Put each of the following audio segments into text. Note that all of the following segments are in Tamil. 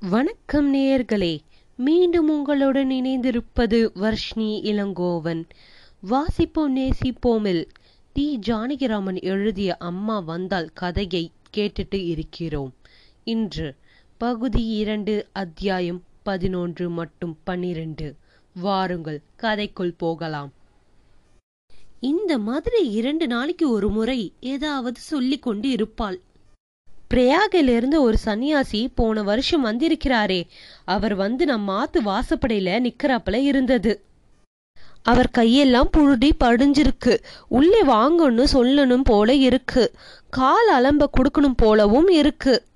வணக்கம் நேயர்களே மீண்டும் உங்களுடன் இணைந்திருப்பது வர்ஷ்ணி இளங்கோவன். வாசிப்போம் நேசிப்போமில். டி. ஜானகிராமன் எழுதிய அம்மா வந்தால் கதையை கேட்டுட்டு இருக்கிறோம். இன்று பகுதி இரண்டு அத்தியாயம் பதினொன்று மற்றும் பன்னிரண்டு. வாருங்கள் கதைக்குள் போகலாம். இந்த மாதிரி இரண்டு நாளைக்கு ஒரு முறை ஏதாவது சொல்லிக் கொண்டு இருப்பாள் பிரயாகிலிருந்து ஒரு சன்னியாசி போன வருஷம் வந்திருக்கிறாரே. அவர் வந்து நம் மாத்து வாசப்படையில நிக்கிறப்பல இருந்தது. அவர் கையெல்லாம் புழுடி படிஞ்சிருக்கு. உள்ளே வாங்கன்னு சொல்லணும் போல இருக்கு. கால் அலம்ப கொடுக்கணும் போலவும் இருக்கு.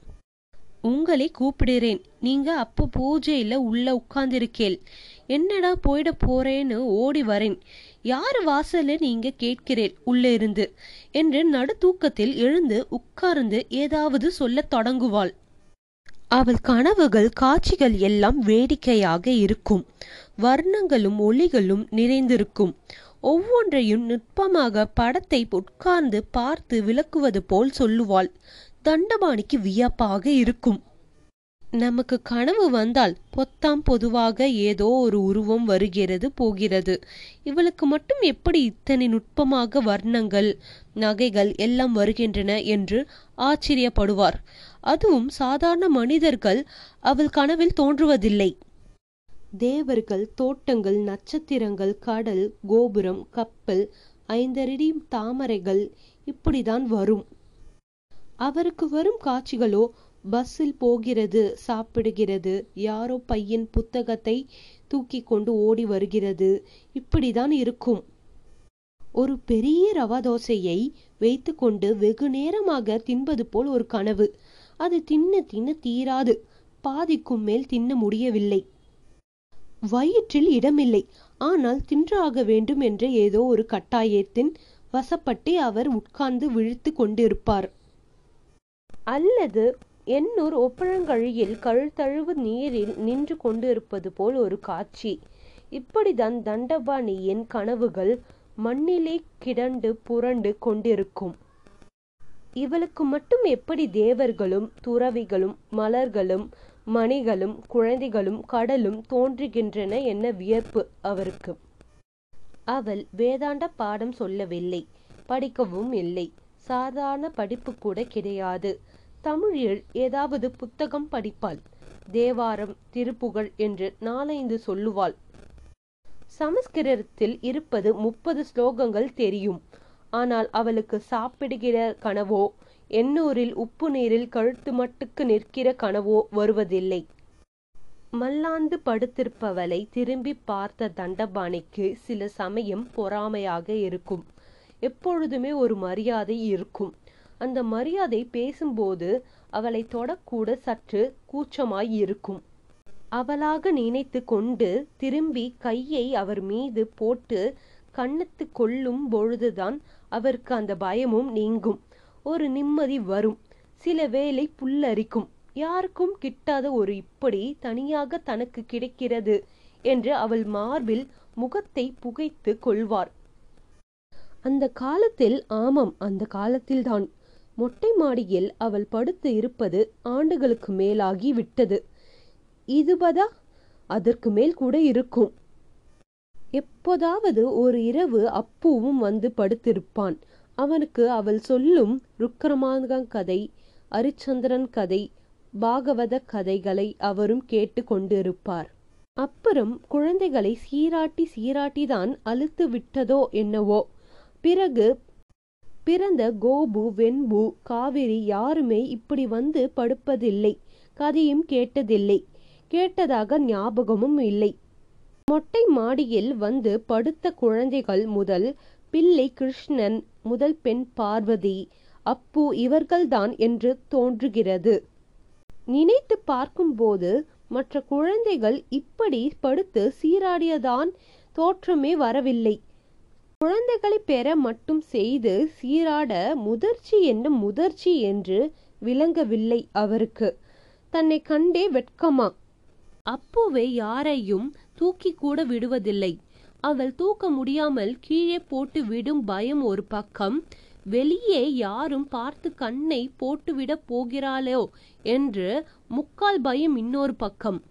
உங்களை கூப்பிடுறேன். நீங்க அப்போ பூஜையில உள்ள உட்கார்ந்திருக்கேள். என்னடா போயிட போறேன்னு ஓடி வரேன். யார் வாசல்ல நீங்க கேட்கிறேன் உள்ளே இருந்து? என்று நடு தூக்கத்தில் எழுந்து உட்கார்ந்து ஏதாவது சொல்லத் தொடங்குவாள். அவள் கனவுகள் காட்சிகள் எல்லாம் வேடிக்கையாக இருக்கும். வர்ணங்களும் ஒளிகளும் நிறைந்திருக்கும். ஒவ்வொன்றையும் நுட்பமாக படத்தை உட்கார்ந்து பார்த்து விளக்குவது போல் சொல்லுவாள். தண்டபாணிக்கு வியப்பாக இருக்கும். நமக்கு கனவு வந்தால் பொத்தாம் பொதுவாக ஏதோ ஒரு உருவம் வருகிறது போகிறது. இவளுக்கு மட்டும் எப்படி இத்தனை நுட்பமாக வர்ணங்கள் நகைகள் எல்லாம் வருகின்றன என்று ஆச்சரியப்படுவார். அதுவும் சாதாரண மனிதர்கள் அவள் கனவில் தோன்றுவதில்லை. தேவர்கள் தோட்டங்கள் நட்சத்திரங்கள் கடல் கோபுரம் கப்பல் ஐந்தரடி தாமரைகள் இப்படிதான் வரும். அவருக்கு வரும் காட்சிகளோ பஸ்ஸில் போகிறது சாப்பிடுகிறது. யாரோ பையன் புத்தகத்தை தூக்கி கொண்டு ஓடி வருகிறது. இப்படிதான் இருக்கும். ஒரு பெரிய ரவா தோசையை வைத்துக்கொண்டு வெகு நேரமாக தின்பது போல் ஒரு கனவு. அது தின்ன தின்ன தீராது. பாதிக்கும் மேல் தின்ன முடியவில்லை. வயிற்றில் இடமில்லை. ஆனால் தின்றாக வேண்டும் என்ற ஏதோ ஒரு கட்டாயத்தின் வசப்பட்டு அவர் உட்கார்ந்து விழித்து கொண்டிருப்பார். அல்லது எண்ணூர் ஒப்பழங்கழியில் கழுத்தழுவு நீரில் நின்று கொண்டிருப்பது போல் ஒரு காட்சி. இப்படிதான் தண்டபாணியின் கனவுகள் மண்ணிலே கிடண்டு புரண்டு கொண்டிருக்கும். இவளுக்கு மட்டும் எப்படி தேவர்களும் துறவிகளும் மலர்களும் மணிகளும் குழந்தைகளும் கடலும் தோன்றுகின்றன என்ன வியப்பு அவருக்கு. அவள் வேதாண்ட பாடம் சொல்லவில்லை படிக்கவும் இல்லை. சாதாரண படிப்பு கூட கிடையாது. தமிழில் ஏதாவது புத்தகம் படிப்பாள். தேவாரம் திருப்புகழ் என்று நாலைந்து சொல்லுவாள். சமஸ்கிருதத்தில் இருப்பது முப்பது ஸ்லோகங்கள் தெரியும். ஆனால் அவளுக்கு சாப்பிடுகிற கனவோ எண்ணூரில் உப்பு நீரில் கழுத்து மட்டுக்கு நிற்கிற கனவோ வருவதில்லை. மல்லாந்து படுத்திருப்பவளை திரும்பி பார்த்த தண்டபாணிக்கு சில சமயம் பொறாமையாக இருக்கும். எப்பொழுதுமே ஒரு மரியாதை இருக்கும். அந்த மரியாதை பேசும்போது அவளை தொடக்கூட சற்று கூச்சமாய் இருக்கும் அவளாக நினைத்து கொண்டு திரும்பி கையை அவர் மீது போட்டு கண்ணத்து கொள்ளும் பொழுதுதான் அவருக்கு அந்த பயமும் நீங்கும். ஒரு நிம்மதி வரும். சில வேளை புல்லரிக்கும். யாருக்கும் கிட்டாத ஒரு இப்படி தனியாக தனக்கு கிடைக்கிறது என்று அவள் மார்பில் முகத்தை புகைத்து கொள்வார். அந்த காலத்தில் ஆமாம் அந்த காலத்தில்தான். மொட்டை மாடியில் அவள் படுத்து இருப்பது ஆண்டுகளுக்கு மேலாகி விட்டது. இதுபதா அதற்கு மேல் கூட இருக்கும். எப்போதாவது ஒரு இரவு அப்புவும் வந்து படுத்திருப்பான். அவனுக்கு அவள் சொல்லும் ருக்கரமாக கதை அரிச்சந்திரன் கதை பாகவத கதைகளை அவரும் கேட்டு கொண்டிருப்பார். அப்புறம் குழந்தைகளை சீராட்டி சீராட்டிதான் அழுத்து விட்டதோ என்னவோ. பிறகு பிறந்த கோபு வெண்பு காவிரி யாருமே இப்படி வந்து படுப்பதில்லை. கதையும் கேட்டதில்லை. கேட்டதாக ஞாபகமும் இல்லை. மொட்டை மாடியில் வந்து படுத்த குழந்தைகள் முதல் பிள்ளை கிருஷ்ணன் முதல் பெண் பார்வதி அப்பு இவர்கள்தான் என்று தோன்றுகிறது. நினைத்து பார்க்கும்போது மற்ற குழந்தைகள் இப்படி படுத்து சீராடியதான் தோற்றமே வரவில்லை. குழந்தைகளை பெற மட்டும் செய்து சீராட முதிர்ச்சி என்னும் முதிர்ச்சி என்று விளங்கவில்லை அவருக்கு. தன்னை கண்டே வெட்கமா? அப்போவே யாரையும் தூக்கி கூட விடுவதில்லை. அவள் தூக்க முடியாமல் கீழே போட்டு விடும் பயம் ஒரு பக்கம். வெளியே யாரும் பார்த்து கண்ணை போட்டுவிடப் போகிறாளோ என்று முக்கால் பயம் இன்னொரு பக்கம்.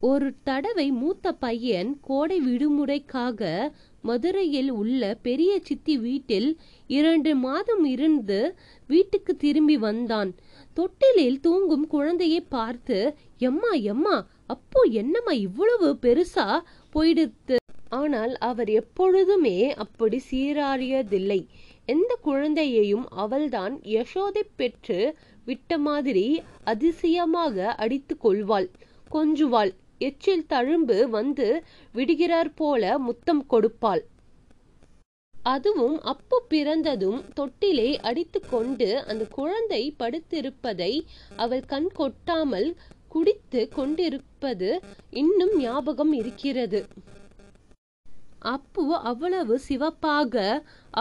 ஒரு தடவை மூத்த பையன் கோடை விடுமுறைக்காக மதுரையில் உள்ள பெரிய சித்தி வீட்டில் இரண்டு மாதம் இருந்து வீட்டுக்கு திரும்பி வந்தான். தொட்டிலில் தூங்கும் குழந்தையை பார்த்து எம்மா எம்மா அப்போ என்னம்மா இவ்வளவு பெருசா போயிடுத்து? ஆனால் அவர் எப்பொழுதுமே அப்படி சீராறியதில்லை எந்த குழந்தையையும் அவள்தான் யசோதை பெற்று விட்ட மாதிரி அதிசயமாக அடித்து கொள்வாள் கொஞ்சுவாள். எச்சில் தழும்பு வந்து விடுகிறார் போல முத்தம் கொடுப்பாள். அதுவும் அப்பு பிறந்ததும் தொட்டிலே அடித்து கொண்டு அந்த குழந்தை படுத்திருப்பதை அவள் கண் கொட்டாமல் குடித்து கொண்டிருப்பது இன்னும் ஞாபகம் இருக்கிறது. அப்பு அவ்வளவு சிவப்பாக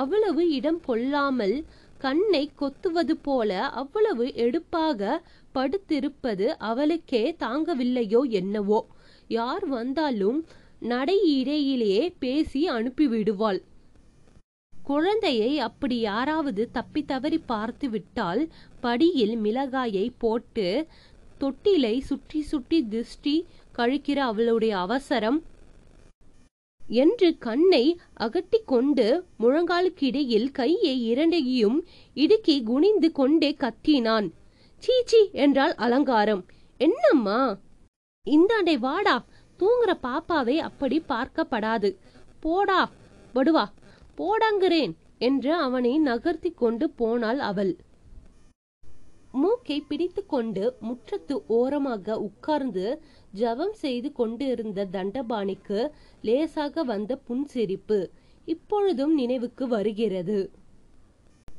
அவ்வளவு இடம் கொள்ளாமல் கண்ணை கொத்துவது போல அவ்வளவு எடுப்பாக படுத்திருப்பது அவளுக்கே தாங்கவில்லையோ என்னவோ. யார் வந்தாலும் நடை இடையிலேயே பேசி அனுப்பிவிடுவாள். குழந்தையை அப்படி யாராவது தப்பி தவறி பார்த்து விட்டால் படியில் மிளகாயை போட்டு தொட்டிலை சுற்றி சுற்றி திருஷ்டி கழிக்கிற அவளுடைய அவசரம் என்று கண்ணை அகட்டி கொண்டு முழங்காலுக்கிடையில் கையை இரண்டையும் இடுக்கி குனிந்து கொண்டே கத்தினான். சீச்சி என்றால் அலங்காரம். என்னம்மா? இந்தாண்டே வாடா. தூங்குற பாப்பாவை அப்படி பார்க்கப்படாது. போடா. வடுவா. போடாங்கிறேன் என்று அவனை நகர்த்தி கொண்டு போனாள் அவள். மூக்கை பிடித்துக்கொண்டு முற்றத்து ஓரமாக உட்கார்ந்து ஜபம் செய்து கொண்டிருந்த தண்டபாணிக்கு லேசாக வந்த புன்சிரிப்பு இப்பொழுதும் நினைவுக்கு வருகிறது.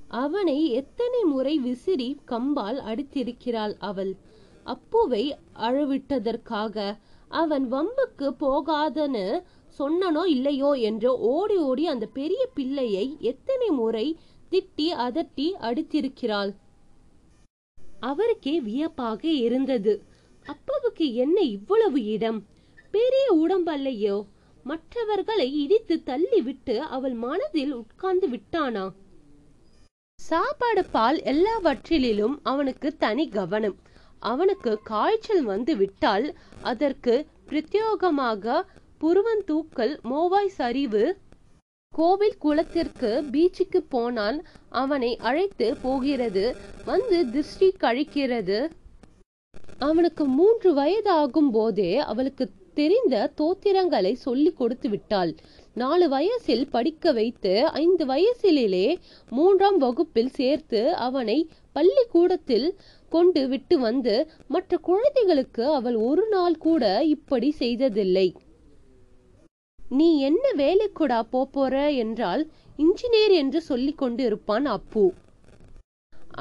அவனை எத்தனை முறை விசிறி கம்பால் அடித்திருக்கிறாள் அவள். அப்புவை அழவிட்டதற்காக அவன் வம்புக்கு போகாதன்னு சொன்னனோ இல்லையோ என்று ஓடி ஓடி அந்த பெரிய பிள்ளையை எத்தனை முறை திட்டி அதட்டி அடித்திருக்கிறாள். அவருக்கே வியப்பாக இருந்தது. அப்பாவுக்கு என்ன இவ்வளவு இடம்? பெரிய உடம்பல்லையோ? மற்றவர்களை இடித்து தள்ளிவிட்டு அவள் மனதில் உட்கார்ந்து விட்டானா? சாப்பாடு பால் எல்லாவற்றிலும் அவனுக்கு தனி கவனம். அவனுக்கு காய்ச்சல் வந்து விட்டால் அதற்கு பிரத்யோகமாக புருவந்தூக்கல் மோவாய் சரிவு. கோவில் குளத்திற்கு பீச்சுக்கு போனால் அவனை அழைத்து போகிறது. வந்து திருஷ்டி கழிக்கிறது. அவனுக்கு மூன்று வயது ஆகும் போதே அவளுக்கு தெரிந்த தோத்திரங்களை சொல்லி கொடுத்து விட்டாள். நாலு வயசில் படிக்க வைத்து ஐந்து வயசிலே மூன்றாம் வகுப்பில் சேர்த்து அவனை பள்ளிக்கூடத்தில் கொண்டு விட்டு வந்து மற்ற குழந்தைகளுக்கு அவள் ஒரு நாள் கூட இப்படி செய்ததில்லை. நீ என்ன வேலைக்குடா போற என்றால் இன்ஜினியர் என்று சொல்லிக் கொண்டு இருப்பான் அப்பு.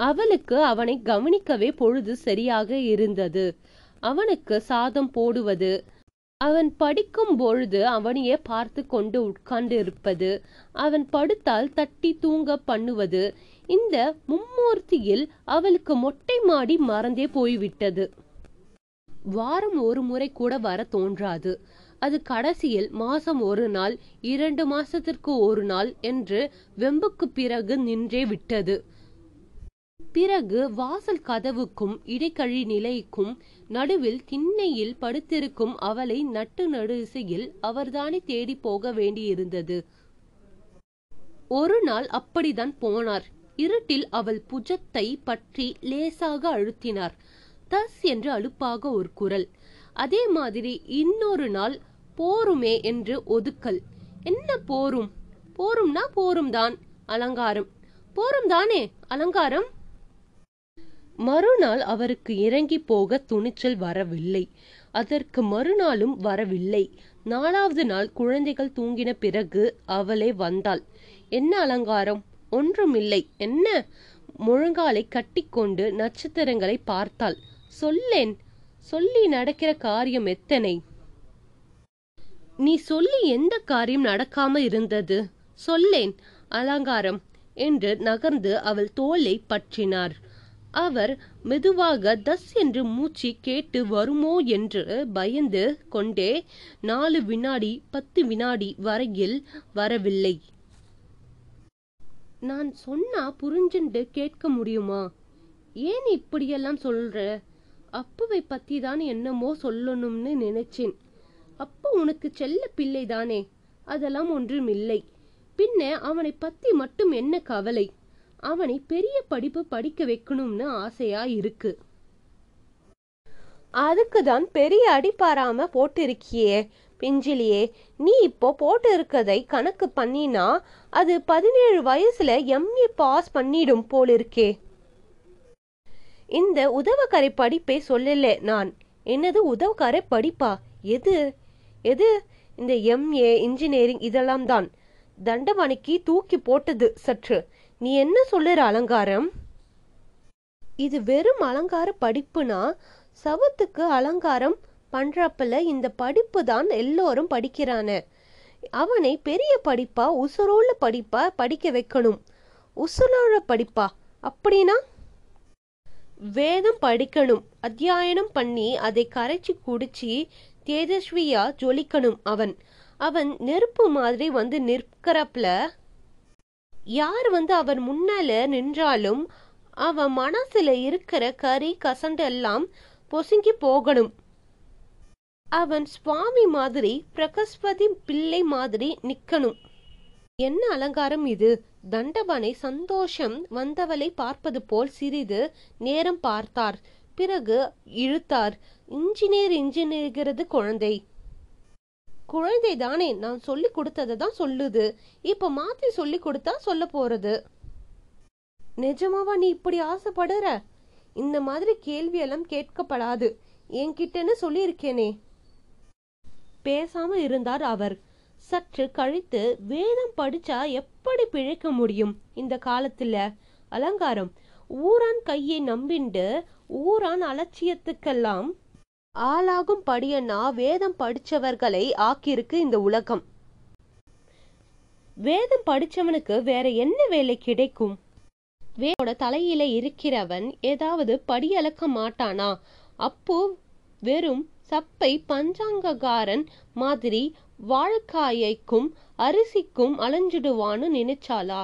அவளுக்கு அவனை கவனிக்கவே பொழுது சரியாக இருந்தது. அவனுக்கு சாதம் போடுவது அவன் படிக்கும் பொழுது அவனையே பார்த்து கொண்டு உட்கார்ந்து இருப்பது அவன் படுத்தால் தட்டி தூங்க பண்ணுவது இந்த மும்மூர்த்தியில் அவளுக்கு மொட்டை மாடி மறந்தே போய்விட்டது. வாரம் ஒரு முறை கூட வர தோன்றாது. அது கடைசியில் மாசம் ஒரு நாள் இரண்டு மாசத்திற்கு ஒரு நாள் என்று வெம்புக்கு பிறகு நின்றே விட்டது. பிறகு வாசல் கதவுக்கும் இடைக்கழி நிலைக்கும் நடுவில் திண்ணையில் படுத்திருக்கும் அவளை நட்டு நடுசையில் அவர்தானே தேடி போக வேண்டியிருந்தது. ஒரு நாள் அப்படித்தான் போனார். இருட்டில் அவள் புஜத்தை பற்றி லேசாக அழுத்தினார். தஸ் என்று அழுப்பாக ஒரு குரல். அதே மாதிரி இன்னொரு நாள் போருமே என்று ஒதுக்கல். என்ன போரும்? போரும்னா போரும் தான் அலங்காரம். போரும் தானே அலங்காரம்? மறுநாள் அவருக்கு இறங்கி போக துணிச்சல் வரவில்லை. அதற்கு மறுநாளும் வரவில்லை. நாலாவது நாள் குழந்தைகள் தூங்கின பிறகு அவளே வந்தாள். என்ன அலங்காரம்? ஒன்றுமில்லை. என்ன? முழங்காலை கட்டிக்கொண்டு நட்சத்திரங்களை பார்த்தாள். சொல்லேன். சொல்லி நடக்கிற காரியம் எத்தனை? நீ சொல்லி எந்த காரியம் நடக்காம இருந்தது? சொல்லேன். அலங்காரம். என்று நகர்ந்து அவள் தோலை பற்றினார். அவர் மெதுவாக தஸ் என்று மூச்சு கேட்டு வருமோ என்று பயந்து கொண்டே நாலு வினாடி பத்து வினாடி வரையில் வரவில்லை. நான் சொன்னா புரிஞ்சுண்டு கேட்க முடியுமா? ஏன் இப்படியெல்லாம் சொல்ற? அப்புவை பத்தி தான் என்னமோ சொல்லணும்னு நினைச்சேன். அப்போ உனக்கு செல்ல பிள்ளை தானே அதெல்லாம் ஒன்றும் இல்லை பின்ன அவனை பத்தி மட்டும் என்ன கவலை? அவனை பெரிய படிப்பு படிக்க வைக்கணும்னு ஆசையா இருக்கு. அதுக்கு தான் பெரிய அடி பாராம போட்டிருக்கியே. பிஞ்சிலியே நீ இப்போ போட்டு இருக்கதை கணக்கு பண்ணினா அது பதினேழு வயசுல எம்ஏ பாஸ் பண்ணிடும் போலிருக்கே. இந்த உதவக்கரை படிப்பை சொல்லல நான். என்னது உதவக்கரை படிப்பா? எது? எது? இந்த எம்ஏ இன்ஜினியரிங் இதெல்லாம் தான். தண்டவாணிக்கு தூக்கி போட்டது சற்று. நீ என்ன சொல்லுற அலங்காரம்? இது வெறும் அலங்கார படிப்புனா சவத்துக்கு அலங்காரம் பண்றப்பல இந்த படிப்பு தான் எல்லோரும் படிக்கிறான. அவனை பெரிய படிப்பா உசுரோல படிப்பா படிக்க வைக்கணும். உசுரோல படிப்பா அப்படின்னா? வேதம் படிக்கணும் அத்தியாயனம் பண்ணி அதை கரைச்சி குடிச்சு தேஜஸ்வியா ஜொலிக்கணும் அவன். அவன் நெருப்பு மாதிரி வந்து நிற்கிறப்பல யார் வந்து அவன் முன்னால நின்றாலும் அவன் மனசுல இருக்கிற கறி கசண்டெல்லாம் பொசுங்கி போகணும். அவன் சுவாமி மாதிரி பிரகஸ்பதி பிள்ளை மாதிரி நிக்கணும். என்ன அலங்காரம் இது? தண்டபானை சந்தோஷம் வந்தவளை பார்ப்பது போல் சிறிது நேரம் பார்த்தார். பிறகு இழுத்தார். இன்ஜினியர் இன்ஜினியர்கிறது குழந்தை. குழந்தை தானே நான் சொல்லி கொடுத்ததை தான் சொல்லுது. இப்ப மாத்தி சொல்லி கொடுத்தா சொல்ல போறது? நிஜமாவா நீ இப்படி ஆசைப்படுற? இந்த மாதிரி கேள்வியெல்லாம் கேட்கப்படாது. என்கிட்டன்னு சொல்லியிருக்கேனே. பேசாம இருந்தார் அவர். சற்று கழித்து வேதம் படிச்சா எப்படி பிழைக்க முடியும்? இந்த காலத்துல அலங்காரம். ஊரான் கையை நம்பிண்டு ஊரான் அலட்சியத்துக்கெல்லாம் ஆளாகும் படியன்னா வேதம் படிச்சவர்களை ஆக்கியிருக்கு இந்த உலகம். வேதம் படிச்சவனுக்கு வேற என்ன வேலை கிடைக்கும்? வேதோட தலையில இருக்கிறவன் ஏதாவது படியளக்க மாட்டானா? அப்போ வெறும் சப்பை பஞ்சாங்ககாரன் மாதிரி வாழைக்காயைக்கும் அரிசிக்கும் அலைஞ்சிடுவான்னு நினைச்சாளா?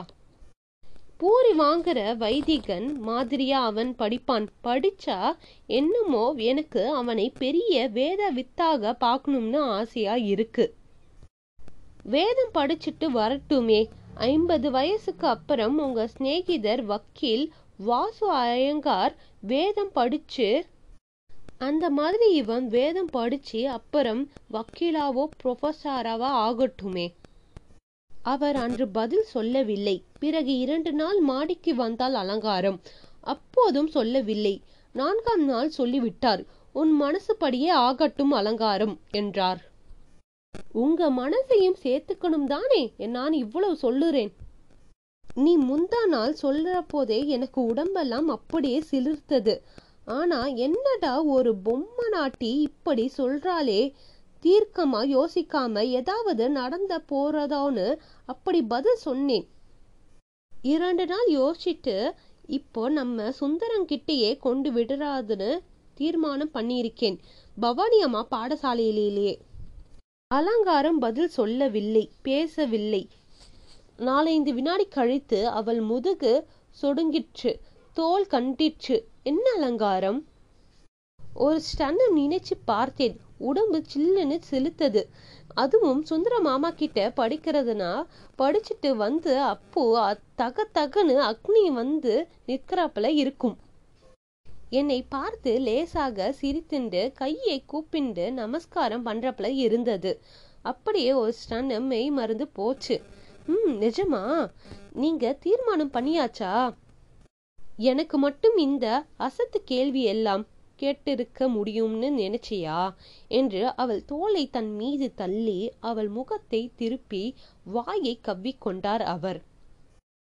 பூரி வாங்குற வைதிகன் மாதிரியா அவன் படிப்பான். படிச்சா என்னமோ எனக்கு அவனை பெரிய வேத வித்தாக பார்க்கணும்னு ஆசையா இருக்கு. வேதம் படிச்சுட்டு வரட்டுமே. ஐம்பது வயசுக்கு அப்புறம் உங்க சிநேகிதர் வக்கீல் வாசு அயங்கார் வேதம் படிச்சு அந்த மாதிரி இவன் வேதம் படிச்சு அப்புறம் வக்கீலாவோ ப்ரொஃபஸராவோ ஆகட்டுமே. அவர் அன்று பதில் சொல்லவில்லை. பிறகு இரண்டு நாள் மாடிக்கு வந்தால் அலங்காரம். அப்போதும் சொல்லவில்லை. நான்காம் நாள் சொல்லிவிட்டார். உன் மனசுபடியே ஆகட்டும் அலங்காரம் என்றார். உங்க மனசையும் சேர்த்துக்கணும் தானே? நான் இவ்வளவு சொல்லுறேன். நீ முந்தா நாள் சொல்ற போதே எனக்கு உடம்பெல்லாம் அப்படியே சிலிர்த்தது. ஆனா என்னடா ஒரு பொம்மை நாட்டி இப்படி சொல்றாளே? தீர்க்கமா யோசிக்காம ஏதாவது நடந்த போறதோன்னு அப்படி பதில் சொன்னேன். இரண்டு நாள் யோசிச்சுட்டு இப்போ நம்ம சுந்தரங்கிட்டயே கொண்டு விடுறாதுன்னு தீர்மானம் பண்ணியிருக்கேன். பவானி அம்மா பாடசாலையிலேயே. அலங்காரம் பதில் சொல்லவில்லை பேசவில்லை. நாலைந்து வினாடி கழித்து அவள் முதுகு சொடுங்கிற்று தோல் கண்டிற்று. என்ன அலங்காரம்? ஒரு ஸ்டன்னு நினைச்சு பார்த்தேன். உடம்பு சில்லுன்னு செலுத்தது. அதுவும் சுந்தர மாமா கிட்ட படிக்கிறதுனா படிச்சுட்டு வந்து அப்போ தக தகன்னு அக்னி வந்து நிற்கிறாப்புல இருக்கும். என்னை பார்த்து லேசாக சிரித்துண்டு கையை கூப்பிண்டு நமஸ்காரம் பண்றப்பல இருந்தது. அப்படியே ஒரு ஸ்டன்னு மெய் மருந்து போச்சு. ம் நிஜமா? நீங்க தீர்மானம் பண்ணியாச்சா? எனக்கு மட்டும் இந்த அசத்து கேள்வி எல்லாம் கேட்டிருக்க முடியும்னு நினைச்சியா? என்று அவள் தோலை தன் மீது தள்ளி அவள் முகத்தை திருப்பி வாயை கவ்விக்கொண்டார் அவர்.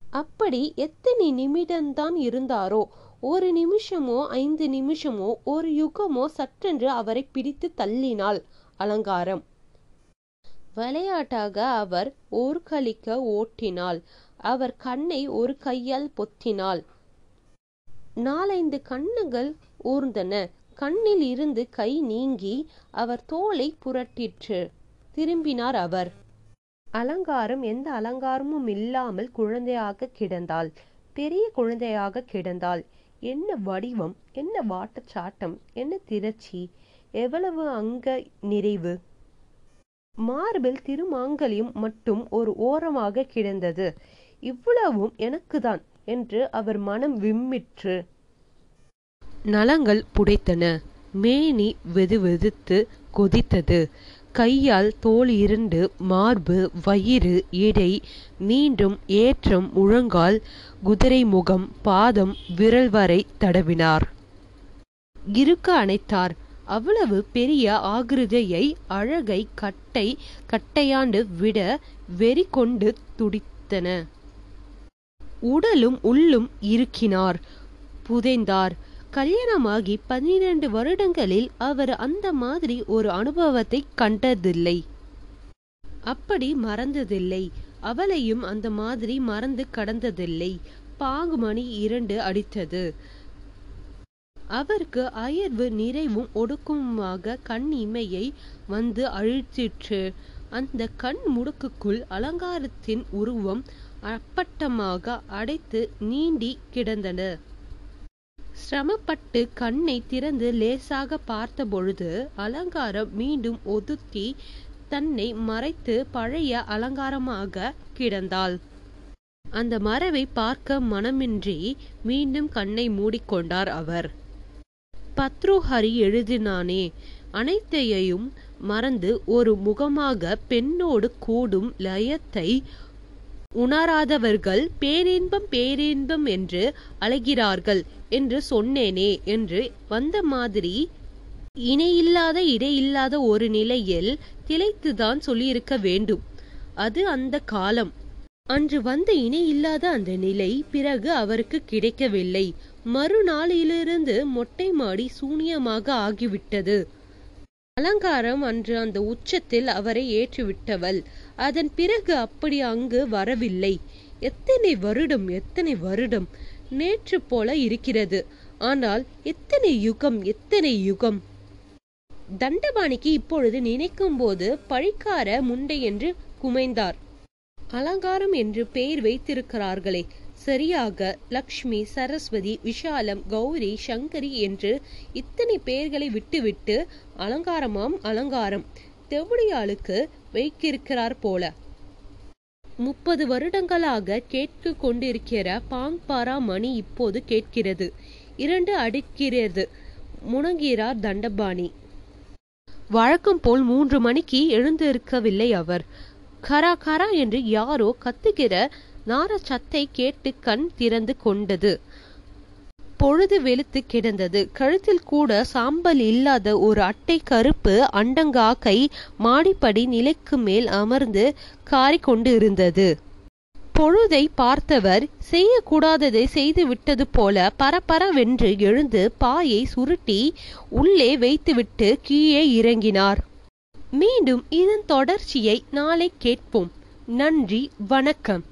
அப்படி எத்தனை நிமிடம்தான் இருந்தாரோ? ஒரு நிமிஷமோ ஐந்து நிமிஷமோ ஒரு யுகமோ சற்றென்று அவரை பிடித்து தள்ளினாள் அலங்காரம். விளையாட்டாக அவர் ஓர்களிக்க ஓட்டினாள். அவர் கண்ணை ஒரு கையால் பொத்தினாள். நாலைந்து கண்ணுகள் ஊர்ந்தன. கண்ணில் இருந்து கை நீங்கி அவர் தோலை புரட்டிற்று. திரும்பினார் அவர். அலங்காரம் எந்த அலங்காரமும் இல்லாமல் குழந்தையாக கிடந்தாள். பெரிய குழந்தையாக கிடந்தாள். என்ன வடிவம் என்ன வாட்டச்சாட்டம் என்ன திரட்சி எவ்வளவு அங்க நிறைவு? மார்பில் திருமாங்கலியம் மட்டும் ஒரு ஓரமாக கிடந்தது. இவ்வளவும் எனக்குதான். என்று அவர் மனம் விம்மிற்று. நலங்கள் புடைத்தன. மேனி வெதுவெதுத்து கொதித்தது. கையால் தோல் இருண்டு மார்பு வயிறு இடை மீண்டும் ஏற்றம் முழங்கால் குதிரை முகம் பாதம் விரல் வரை தடவினார். இருக்க அணைத்தார். அவ்வளவு பெரிய ஆகிருதையை அழகை கட்டை கட்டையாண்டு விட வெறி கொண்டு துடித்தன. உடலும் உள்ளும் இருக்கினார் புதைந்தார். கல்யாணமாகி பன்னிரண்டு வருடங்களில் அவர் அந்த மாதிரி ஒரு அனுபவத்தை கண்டதில்லை. அப்படி மறந்ததில்லை. அவளையும் அந்த மாதிரி மறந்து கடந்ததில்லை. பாங்கு மணி இரண்டு அடித்தது. அவருக்கு அயர்வு நிறைவும் ஒடுக்கமுமாக கண் இமையை வந்து அழிச்சிற்று அந்த கண் முடுக்குக்குள் அலங்காரத்தின் உருவம் அப்பட்டமாக அடைத்து நீண்டி கிடந்தன. சிரமப்பட்டு கண்ணை திறந்து லேசாக பார்த்த பொழுது அலங்காரம் மீண்டும் ஒதுக்கி தன்னை மறைத்து பழைய அலங்காரமாக கிடந்தாள். அந்த மறைவை பார்க்க மனமின்றி மீண்டும் கண்ணை மூடிக்கொண்டார் அவர். பத்ருஹரி எழுதினானே அனைத்தையும் மறந்து ஒரு முகமாக பெண்ணோடு கூடும் லயத்தை உணராதவர்கள் பேரின்பம் பேரின்பம் என்று அழைகிறார்கள் என்று சொன்னேனே என்று வந்த மாதிரி இணையில்லாத இடையில்லாத ஒரு நிலையில் திளைத்துதான் சொல்லியிருக்க வேண்டும். அது அந்த காலம். அன்று வந்த இணையில்லாத அந்த நிலை பிறகு அவருக்கு கிடைக்கவில்லை. மறுநாளிலிருந்து மொட்டை மாடி சூனியமாக ஆகிவிட்டது. அலங்காரம் அன்று அந்த உச்சத்தில் அவரை ஏற்றிவிட்டவள். அதன் பிறகு அப்படி அங்கு வரவில்லை. எத்தனை வருடம் எத்தனை வருடம்? நேற்று போல இருக்கிறது. ஆனால் எத்தனை யுகம் எத்தனை யுகம்? தண்டபாணிக்கு இப்பொழுது நினைக்கும் போது பழிக்கார முண்டை என்று குமைந்தார். அலங்காரம் என்று பெயர் வைத்திருக்கிறார்களே சரியாக லக்ஷ்மி சரஸ்வதி விஷாலம் கௌரி சங்கரி என்று இத்தனை பெயர்களை விட்டுவிட்டு அலங்காரமாம் அலங்காரம். தெவுடியாளுக்கு வைக்கிருக்கிறார் போல. முப்பது வருடங்களாக கேட்க கொண்டிருக்கிற பாங்பாரா மணி இப்போது கேட்கிறது. இரண்டு அடிக்கிறது. முணங்கிறார் தண்டபாணி. வழக்கம் போல் மூன்று மணிக்கு எழுந்திருக்கவில்லை அவர். கரா கரா என்று யாரோ கத்துகிற நார சத்தை கேட்டு கண் திறந்து கொண்டது. பொழுது வெளுத்து கிடந்தது. கழுத்தில் கூட சாம்பல் இல்லாத ஒரு அட்டை கருப்பு அண்டங்காக்கை மாடிப்படி நிலைக்கு மேல் அமர்ந்து காரிக்கொண்டு இருந்தது. பொழுதை பார்த்தவர் செய்யக்கூடாததை செய்து விட்டது போல பரபரவென்று எழுந்து பாயை சுருட்டி உள்ளே வைத்துவிட்டு கீழே இறங்கினார். மீண்டும் இதன் தொடர்ச்சியை நாளை கேட்போம். நன்றி வணக்கம்.